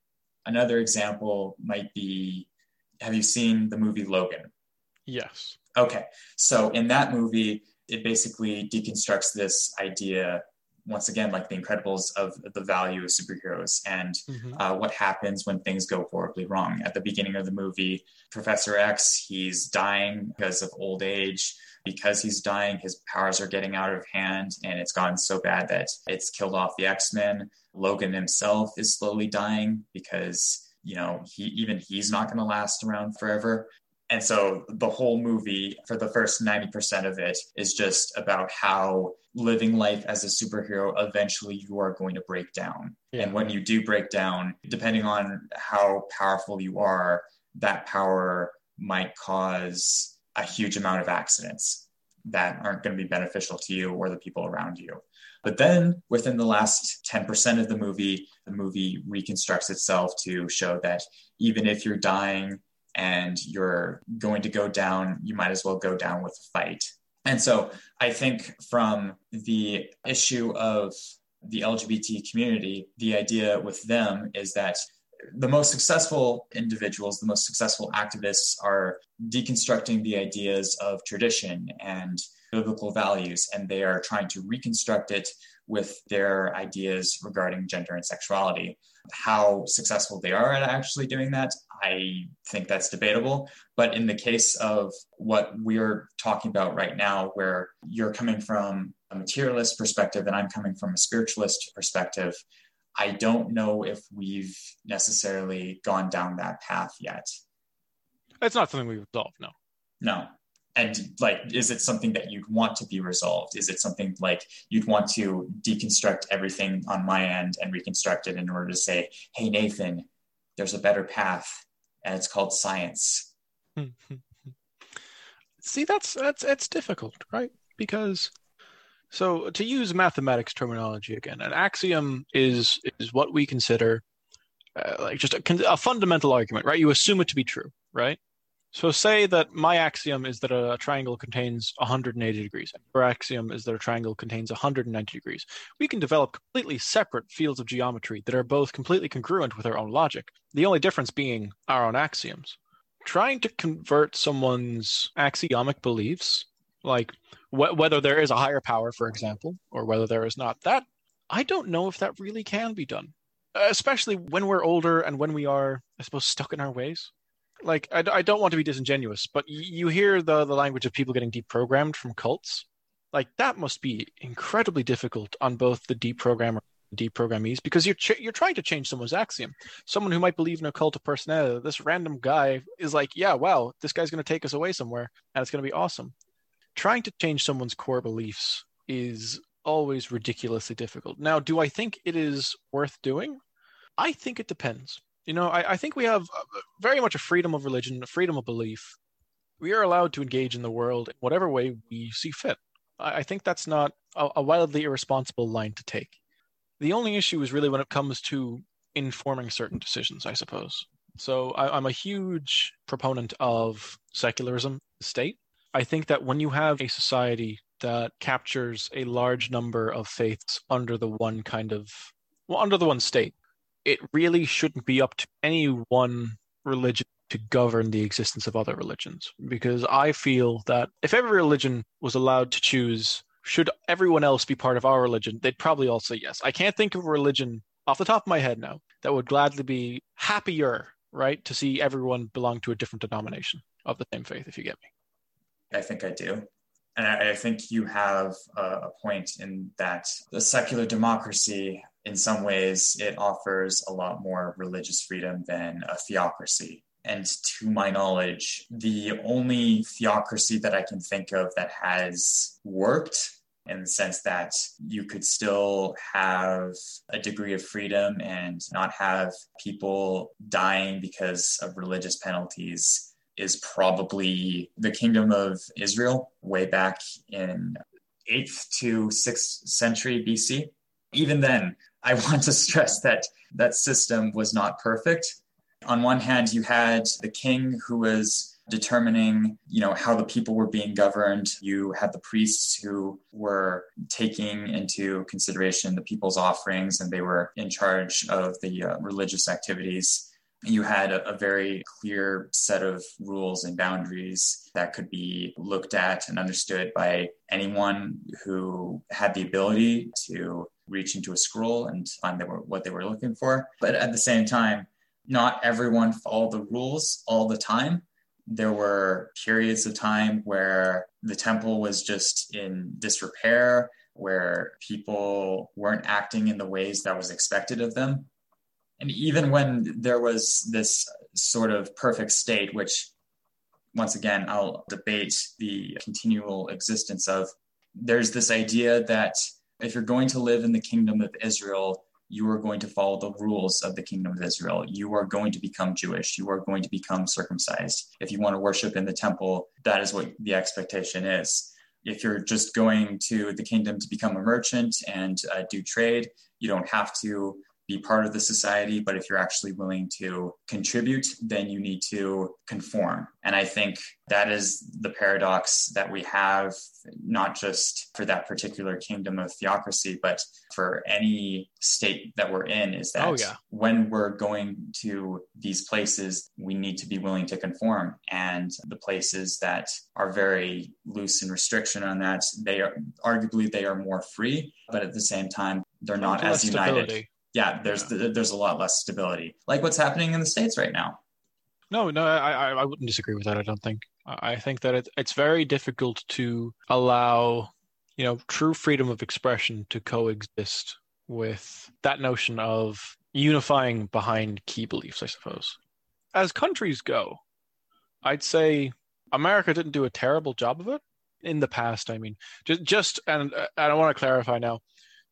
Another example might be have you seen the movie Logan? Yes. Okay. So in that movie, it basically deconstructs this idea once again like the incredibles of the value of superheroes and Mhm. uh, what happens when things go horribly wrong. At the beginning of the movie professor x he's dying because of old age. Because he's dying his powers are getting out of hand and it's gotten so bad that it's killed off the x-men. Logan himself is slowly dying because you know he even he's not going to last around forever and so the whole movie, for the first 90% of it, is just about how living life as a superhero, eventually you are going to break down. Yeah. And when you do break down, depending on how powerful you are, that power might cause a huge amount of accidents that aren't going to be beneficial to you or the people around you. But then within the last 10% of the movie, the movie reconstructs itself to show that even if you're dying, and you're going to go down, you might as well go down with a fight. And so I think from the issue of the LGBT community, the idea with them is that the most successful individuals, the most successful activists are deconstructing the ideas of tradition and biblical values, and they are trying to reconstruct it with their ideas regarding gender and sexuality. How successful they are at actually doing that, I think that's debatable. But in the case of what we're talking about right now, where you're coming from a materialist perspective and I'm coming from a spiritualist perspective, I don't know if we've necessarily gone down that path yet. It's not something we've resolved, no. No. And like, is it something that you'd want to be resolved? Is it something like you'd want to deconstruct everything on my end and reconstruct it in order to say, hey, Nathan, there's a better path and it's called science? See, that's that's it's difficult, right? Because so to use mathematics terminology again, an axiom is is what we consider uh, like just a, a fundamental argument, right? You assume it to be true, right? So say that my axiom is that a triangle contains 180 degrees. Your axiom is that a triangle contains 190 degrees. We can develop completely separate fields of geometry that are both completely congruent with our own logic. The only difference being our own axioms. Trying to convert someone's axiomic beliefs, like wh- whether there is a higher power, for example, or whether there is not, that I don't know if that really can be done, especially when we're older and when we are, I suppose, stuck in our ways like I, I, don't want to be disingenuous, but you hear the the language of people getting deprogrammed from cults. Like that must be incredibly difficult on both the deprogrammer deprogrammees because you're ch- you're trying to change someone's axiom. Someone who might believe in a cult of personality, this random guy is like, yeah, wow, this guy's going to take us away somewhere, and it's going to be awesome. Trying to change someone's core beliefs is always ridiculously difficult. Now, do I think it is worth doing? I think it depends. You know, I, I, think we have uh, very much a freedom of religion, a freedom of belief. We are allowed to engage in the world in whatever way we see fit. I, I think that's not a, a, wildly irresponsible line to take. The only issue is really when it comes to informing certain decisions, I suppose. So I, I'm a huge proponent of secularism, the state. I think that when you have a society that captures a large number of faiths under the one kind of, well, under the one state, it really shouldn't be up to any one religion to govern the existence of other religions because I feel that if every religion was allowed to choose should everyone else be part of our religion, they'd probably all say yes. I can't think of a religion off the top of my head now that would gladly be happier, right, to see everyone belong to a different denomination of the same faith, if you get me. I think I do. And I, think you have a point in that the secular democracy in some ways, it offers a lot more religious freedom than a theocracy. And to my knowledge, the only theocracy that I can think of that has worked in the sense that you could still have a degree of freedom and not have people dying because of religious penalties is probably the kingdom of Israel way back in 8th to 6th century BC. Even then, I want to stress that that system was not perfect. On one hand, you had the king who was determining, you know, how the people were being governed. You had the priests who were taking into consideration the people's offerings and they were in charge of the uh, religious activities. you had a, a, very clear set of rules and boundaries that could be looked at and understood by anyone who had the ability to reach into a scroll and find they were, what they were looking for. But at the same time, not everyone followed the rules all the time. There were periods of time where the temple was just in disrepair, where people weren't acting in the ways that was expected of them. And even when there was this sort of perfect state, which once again, I'll debate the continual existence of, there's this idea that if you're going to live in the kingdom of Israel, you are going to follow the rules of the kingdom of Israel. You are going to become Jewish. You are going to become circumcised. If you want to worship in the temple, that is what the expectation is. If you're just going to the kingdom to become a merchant and uh, do trade, you don't have to be part of the society, but if you're actually willing to contribute, then you need to conform. And I think that is the paradox that we have, not just for that particular kingdom of theocracy, but for any state that we're in, is oh, that oh, yeah. when we're going to these places, we need to be willing to conform. And the places that are very loose in restriction on that, they are arguably they are more free, but at the same time, they're not as united. Stability yeah, there's yeah. there's a lot less stability, like what's happening in the states right now. No, no, I I wouldn't disagree with that. I don't think. I think that it, it's very difficult to allow, you know, true freedom of expression to coexist with that notion of unifying behind key beliefs. I suppose, as countries go, I'd say America didn't do a terrible job of it in the past. I mean, just just and, uh, and I want to clarify now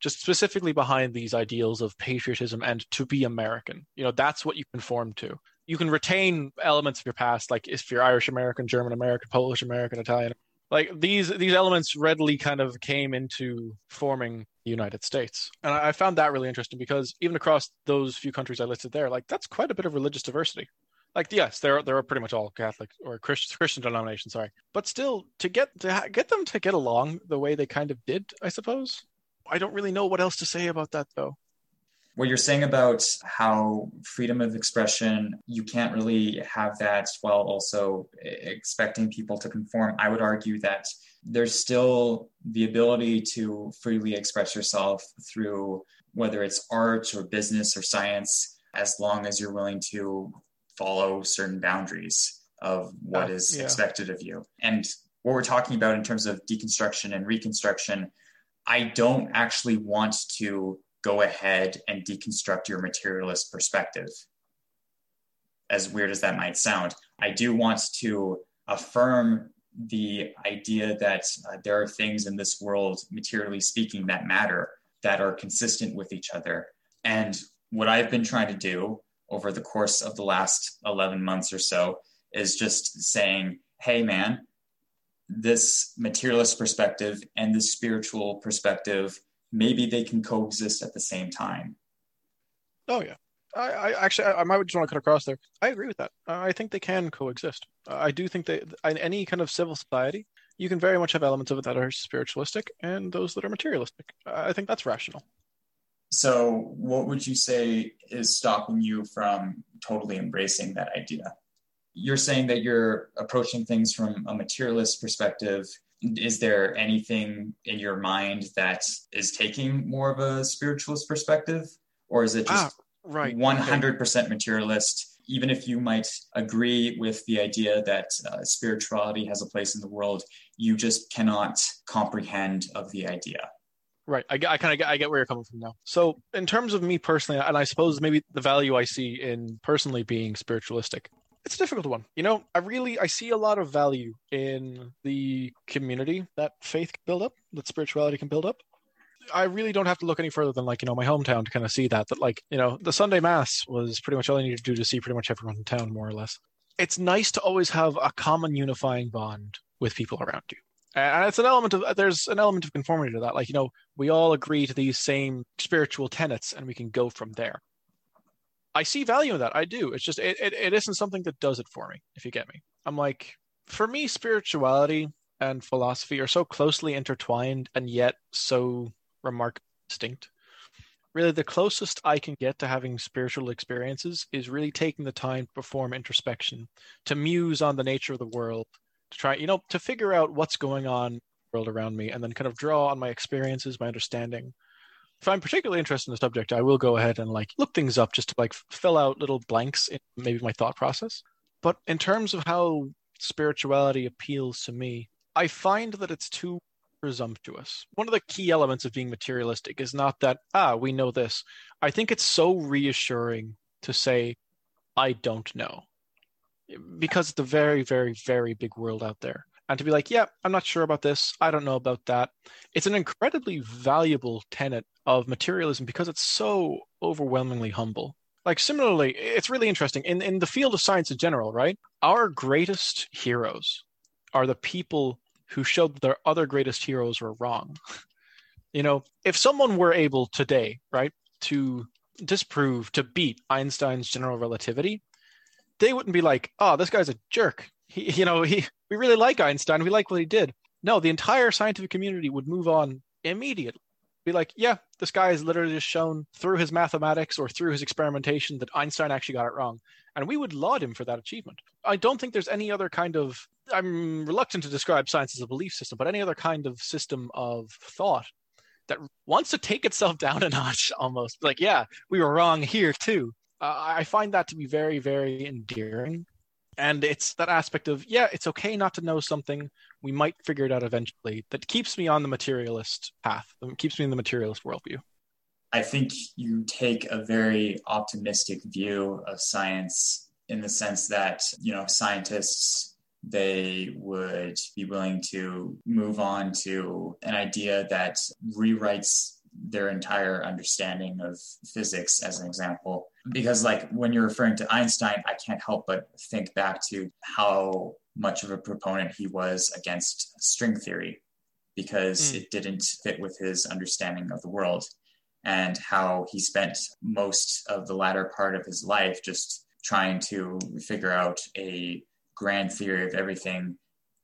just specifically behind these ideals of patriotism and to be American. You know, that's what you conform to. You can retain elements of your past, like if you're Irish American, German American, Polish American, Italian. Like these these elements readily kind of came into forming the United States, and I, found that really interesting because even across those few countries I listed there, like that's quite a bit of religious diversity like yes they're they're pretty much all catholic or christian christian denomination sorry but still to get to ha- get them to get along the way they kind of did i suppose I don't really know what else to say about that though. What you're saying about how freedom of expression, you can't really have that while also expecting people to conform. I would argue that there's still the ability to freely express yourself through whether it's art or business or science, as long as you're willing to follow certain boundaries of what uh, is yeah. expected of you. And what we're talking about in terms of deconstruction and reconstruction I don't actually want to go ahead and deconstruct your materialist perspective. As weird as that might sound, I do want to affirm the idea that uh, there are things in this world, materially speaking, that matter, that are consistent with each other. And what I've been trying to do over the course of the last 11 months or so is just saying, hey, man, this materialist perspective and this spiritual perspective, maybe they can coexist at the same time. Oh yeah. I, I actually I, I, might just want to cut across there. I agree with that. Uh, I think they can coexist. Uh, I do think that in any kind of civil society, you can very much have elements of it that are spiritualistic and those that are materialistic. I think that's rational. So, what would you say is stopping you from totally embracing that idea? You're saying that you're approaching things from a materialist perspective. Is there anything in your mind that is taking more of a spiritualist perspective? Or is it just ah, right. 100% okay. materialist? Even if you might agree with the idea that uh, spirituality has a place in the world, you just cannot comprehend of the idea. Right. I, I kind of get, I get where you're coming from now. So, in terms of me personally, and I suppose maybe the value I see in personally being spiritualistic, it's a difficult one. You know, I really I see a lot of value in the community that faith can build up, that spirituality can build up. I really don't have to look any further than like, you know, my hometown to kind of see that that like, you know, the Sunday mass was pretty much all I needed to do to see pretty much everyone in town more or less. It's nice to always have a common unifying bond with people around you. And it's an element of there's an element of conformity to that. Like, you know, we all agree to these same spiritual tenets and we can go from there. I see value in that. I do. It's just it, it, it isn't something that does it for me, if you get me. I'm like, for me, spirituality and philosophy are so closely intertwined and yet so remarkably distinct really the closest I can get to having spiritual experiences is really taking the time to perform introspection, to muse on the nature of the world, to try, you know, to figure out what's going on world around me, and then kind of draw on my experiences, my understanding. If I'm particularly interested in the subject, I will go ahead and like look things up just to like fill out little blanks in maybe my thought process. But in terms of how spirituality appeals to me, I find that it's too presumptuous. One of the key elements of being materialistic is not that, ah, we know this. I think it's so reassuring to say, I don't know. Because it's a very, very, very big world out there. And to be like, yeah, I'm not sure about this. I don't know about that. It's an incredibly valuable tenet of materialism because it's so overwhelmingly humble. Like similarly, it's really interesting in in the field of science in general, right? Our greatest heroes are the people who showed that their other greatest heroes were wrong. you know, if someone were able today, right, to disprove, to beat Einstein's general relativity, they wouldn't be like, "Oh, this guy's a jerk." He, you know, he we really like Einstein. We like what he did. No, the entire scientific community would move on immediately. Be like, yeah, this guy has literally just shown through his mathematics or through his experimentation that Einstein actually got it wrong. And we would laud him for that achievement. I don't think there's any other kind of I'm reluctant to describe science as a belief system, but any other kind of system of thought that wants to take itself down a notch almost like, yeah, we were wrong here too. Uh, I find that to be very, very endearing. And it's that aspect of, yeah, it's okay not to know something. We might figure it out eventually. That keeps me on the materialist path, keeps me in the materialist worldview. I think you take a very optimistic view of science in the sense that, you know, scientists they would be willing to move on to an idea that rewrites their entire understanding of physics as an example because like when you're referring to einstein i can't help but think back to how much of a proponent he was against string theory because mm. it didn't fit with his understanding of the world and how he spent most of the latter part of his life just trying to figure out a grand theory of everything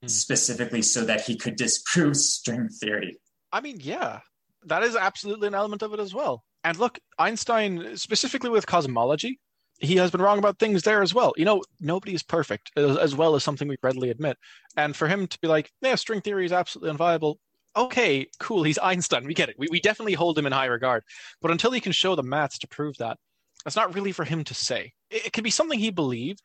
mm. specifically so that he could disprove string theory. I mean, yeah, that is absolutely an element of it as well. And look, Einstein, specifically with cosmology, he has been wrong about things there as well. You know, nobody is perfect, as, well as something we readily admit. And for him to be like, yeah, string theory is absolutely unviable. Okay, cool. He's Einstein. We get it. We, we definitely hold him in high regard. But until he can show the maths to prove that, that's not really for him to say. It, it could be something he believed,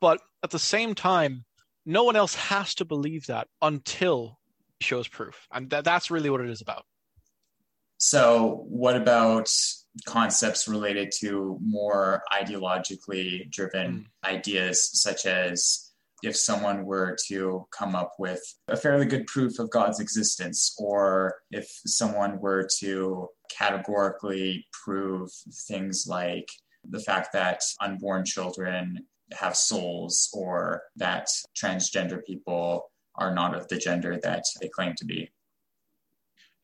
but at the same time, no one else has to believe that until he shows proof. And that, that's really what it is about. So, what about concepts related to more ideologically driven mm. ideas, such as if someone were to come up with a fairly good proof of God's existence, or if someone were to categorically prove things like the fact that unborn children have souls or that transgender people are not of the gender that they claim to be.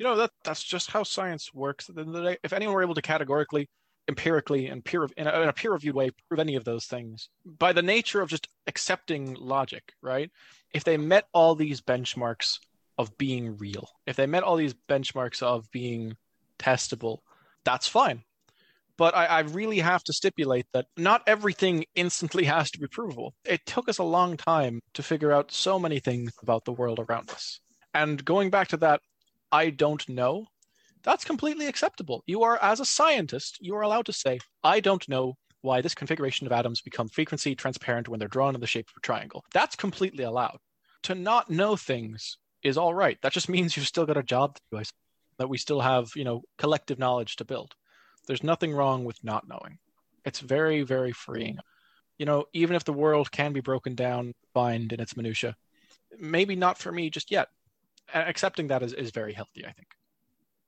You know that that's just how science works. If anyone were able to categorically, empirically, and peer in a, in a peer-reviewed way prove any of those things by the nature of just accepting logic, right? If they met all these benchmarks of being real, if they met all these benchmarks of being testable, that's fine but I, I, really have to stipulate that not everything instantly has to be provable. It took us a long time to figure out so many things about the world around us. And going back to that, I don't know, that's completely acceptable. You are, as a scientist, you are allowed to say, I don't know why this configuration of atoms become frequency transparent when they're drawn in the shape of a triangle. That's completely allowed. To not know things is all right. That just means you've still got a job to do, that we still have, you know, collective knowledge to build. There's nothing wrong with not knowing. It's very, very freeing. You know, even if the world can be broken down, bind in its minutia, maybe not for me just yet. Accepting that is, is very healthy, I think.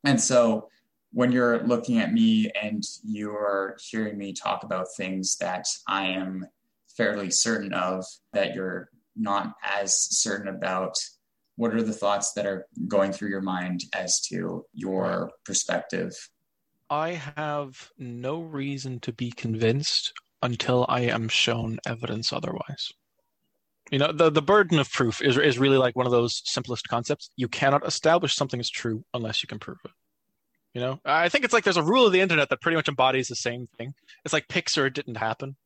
And so when you're looking at me and you're hearing me talk about things that I am fairly certain of, that you're not as certain about, what are the thoughts that are going through your mind as to your perspective I have no reason to be convinced until I am shown evidence otherwise. You know, the, the burden of proof is, is really like one of those simplest concepts. You cannot establish something is true unless you can prove it. You know, I think it's like there's a rule of the internet that pretty much embodies the same thing. It's like pics or it didn't happen.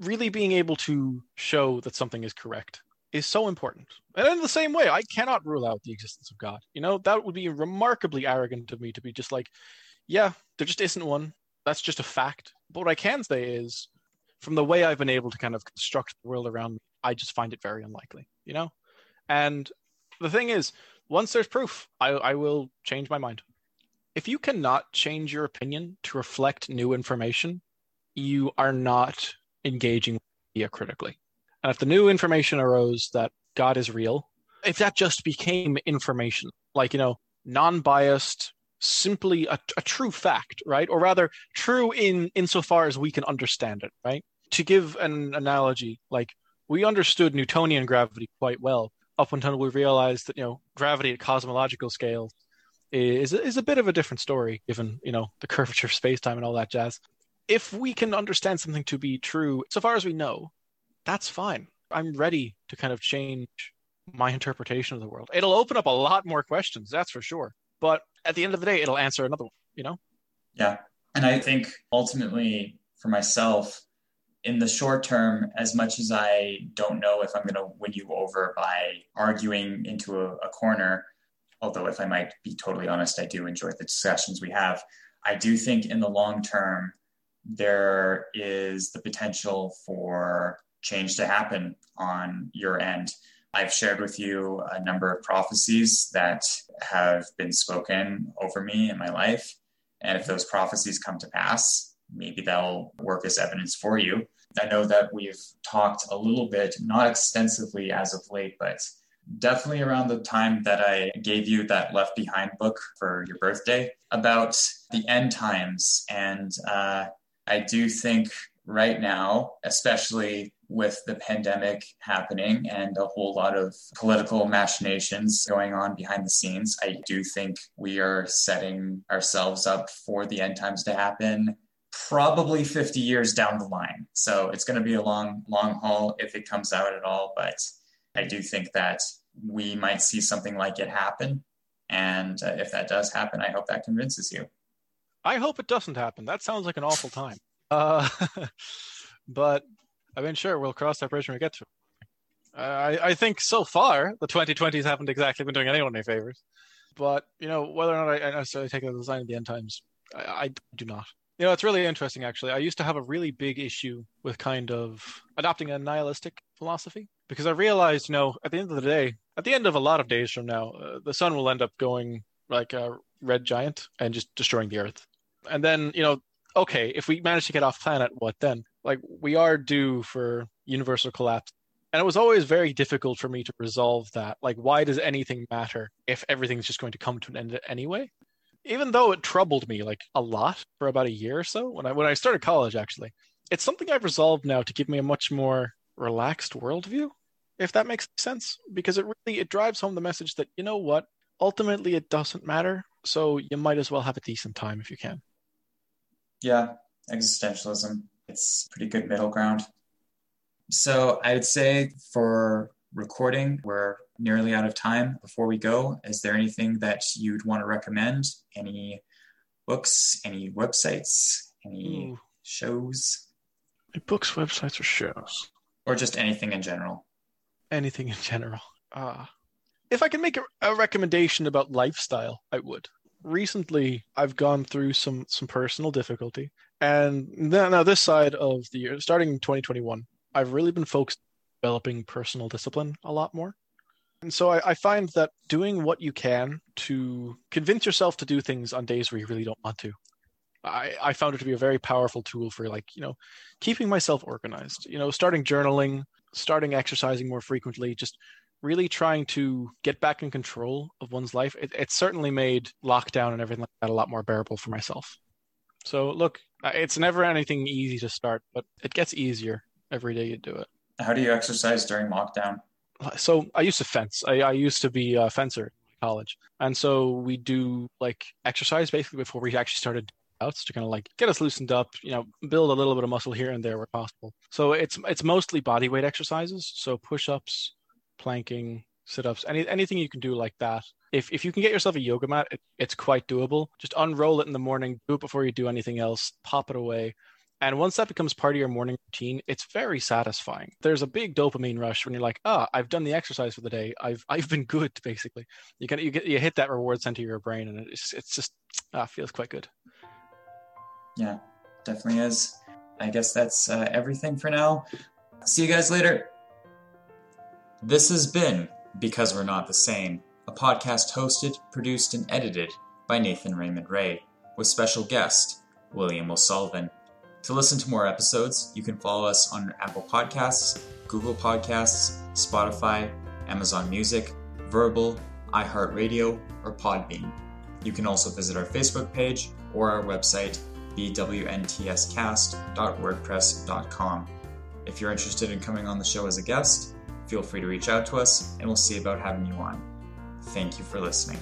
Really being able to show that something is correct is so important. And in the same way, I cannot rule out the existence of God. You know, that would be remarkably arrogant of me to be just like, yeah, there just isn't one. That's just a fact. But what I can say is, from the way I've been able to kind of construct the world around me, I just find it very unlikely, you know? And the thing is, once there's proof, I, I will change my mind. If you cannot change your opinion to reflect new information, you are not engaging media critically. And if the new information arose that God is real, if that just became information, like, you know, non biased, simply a, a, true fact, right? Or rather, true in insofar as we can understand it, right? To give an analogy, like we understood Newtonian gravity quite well up until we realized that, you know, gravity at cosmological scale is, is a bit of a different story, given, you know, the curvature of space time and all that jazz. If we can understand something to be true, so far as we know, that's fine. I'm ready to kind of change my interpretation of the world. It'll open up a lot more questions, that's for sure. But at the end of the day, it'll answer another one, you know? Yeah. And I think ultimately for myself, in the short term, as much as I don't know if I'm going to win you over by arguing into a, a corner, although if I might be totally honest, I do enjoy the discussions we have. I do think in the long term, there is the potential for change to happen on your end. I've shared with you a number of prophecies that have been spoken over me in my life. And if those prophecies come to pass, maybe they'll work as evidence for you. I know that we've talked a little bit, not extensively as of late, but definitely around the time that I gave you that Left Behind book for your birthday about the end times. And uh, I do think right now, especially with the pandemic happening and a whole lot of political machinations going on behind the scenes, I do think we are setting ourselves up for the end times to happen probably 50 years down the line. So it's going to be a long, long haul if it comes out at all. But I do think that we might see something like it happen. And uh, if that does happen, I hope that convinces you. I hope it doesn't happen. That sounds like an awful time. Uh, but I mean, sure, we'll cross that bridge when we get to it. I, I think so far the 2020s haven't exactly been doing anyone any favors. But you know whether or not I, necessarily take a sign of the end times, I, I do not. You know, it's really interesting actually. I used to have a really big issue with kind of adopting a nihilistic philosophy because I realized, you know, at the end of the day, at the end of a lot of days from now, uh, the sun will end up going like a red giant and just destroying the earth. And then, you know, okay, if we manage to get off planet, what then? Like we are due for universal collapse. And it was always very difficult for me to resolve that. Like, why does anything matter if everything's just going to come to an end anyway? Even though it troubled me like a lot for about a year or so when I when I started college, actually, it's something I've resolved now to give me a much more relaxed worldview, if that makes sense. Because it really it drives home the message that you know what, ultimately it doesn't matter. So you might as well have a decent time if you can. Yeah, existentialism. It's pretty good middle ground. So I would say for recording, we're nearly out of time. Before we go, is there anything that you'd want to recommend? Any books, any websites, any Ooh. shows? Books, websites, or shows? Or just anything in general? Anything in general. Uh, if I can make a, a recommendation about lifestyle, I would recently I've gone through some some personal difficulty, and now this side of the year, starting in 2021, I've really been focused on developing personal discipline a lot more. And so I, I, find that doing what you can to convince yourself to do things on days where you really don't want to. I, I found it to be a very powerful tool for like, you know, keeping myself organized, you know, starting journaling, starting exercising more frequently, just really trying to get back in control of one's life, it, it certainly made lockdown and everything like that a lot more bearable for myself. So, look, uh, it's never anything easy to start, but it gets easier every day you do it. How do you exercise during lockdown? So, I used to fence. I, I used to be a fencer in college. And so we do like exercise basically before we actually started outs to kind of like get us loosened up, you know, build a little bit of muscle here and there where possible. So it's it's mostly body weight exercises, so push-ups, planking, sit ups, any anything you can do like that. if, if you can get yourself a yoga mat, it, it's quite doable. Just unroll it in the morning, do it before you do anything else, pop it away. And once that becomes part of your morning routine, it's very satisfying. There's a big dopamine rush when you're like, ah, oh, I've done the exercise for the day. I've I've been good, basically. You get you get you hit that reward center of your brain, and it's it's just ah, feels quite good. Yeah, definitely is. I guess that's uh, everything for now. See you guys later. This has been Because We're Not the Same, a podcast hosted, produced, and edited by Nathan Raymond Ray, with special guest William O'Sullivan. To listen to more episodes, you can follow us on Apple Podcasts, Google Podcasts, Spotify, Amazon Music, Vurbl, iHeartRadio, or Podbean. You can also visit our Facebook page or our website, bwntscast.wordpress.com. If you're interested in coming on the show as a guest, feel free to reach out to us and we'll see about having you on. Thank you for listening.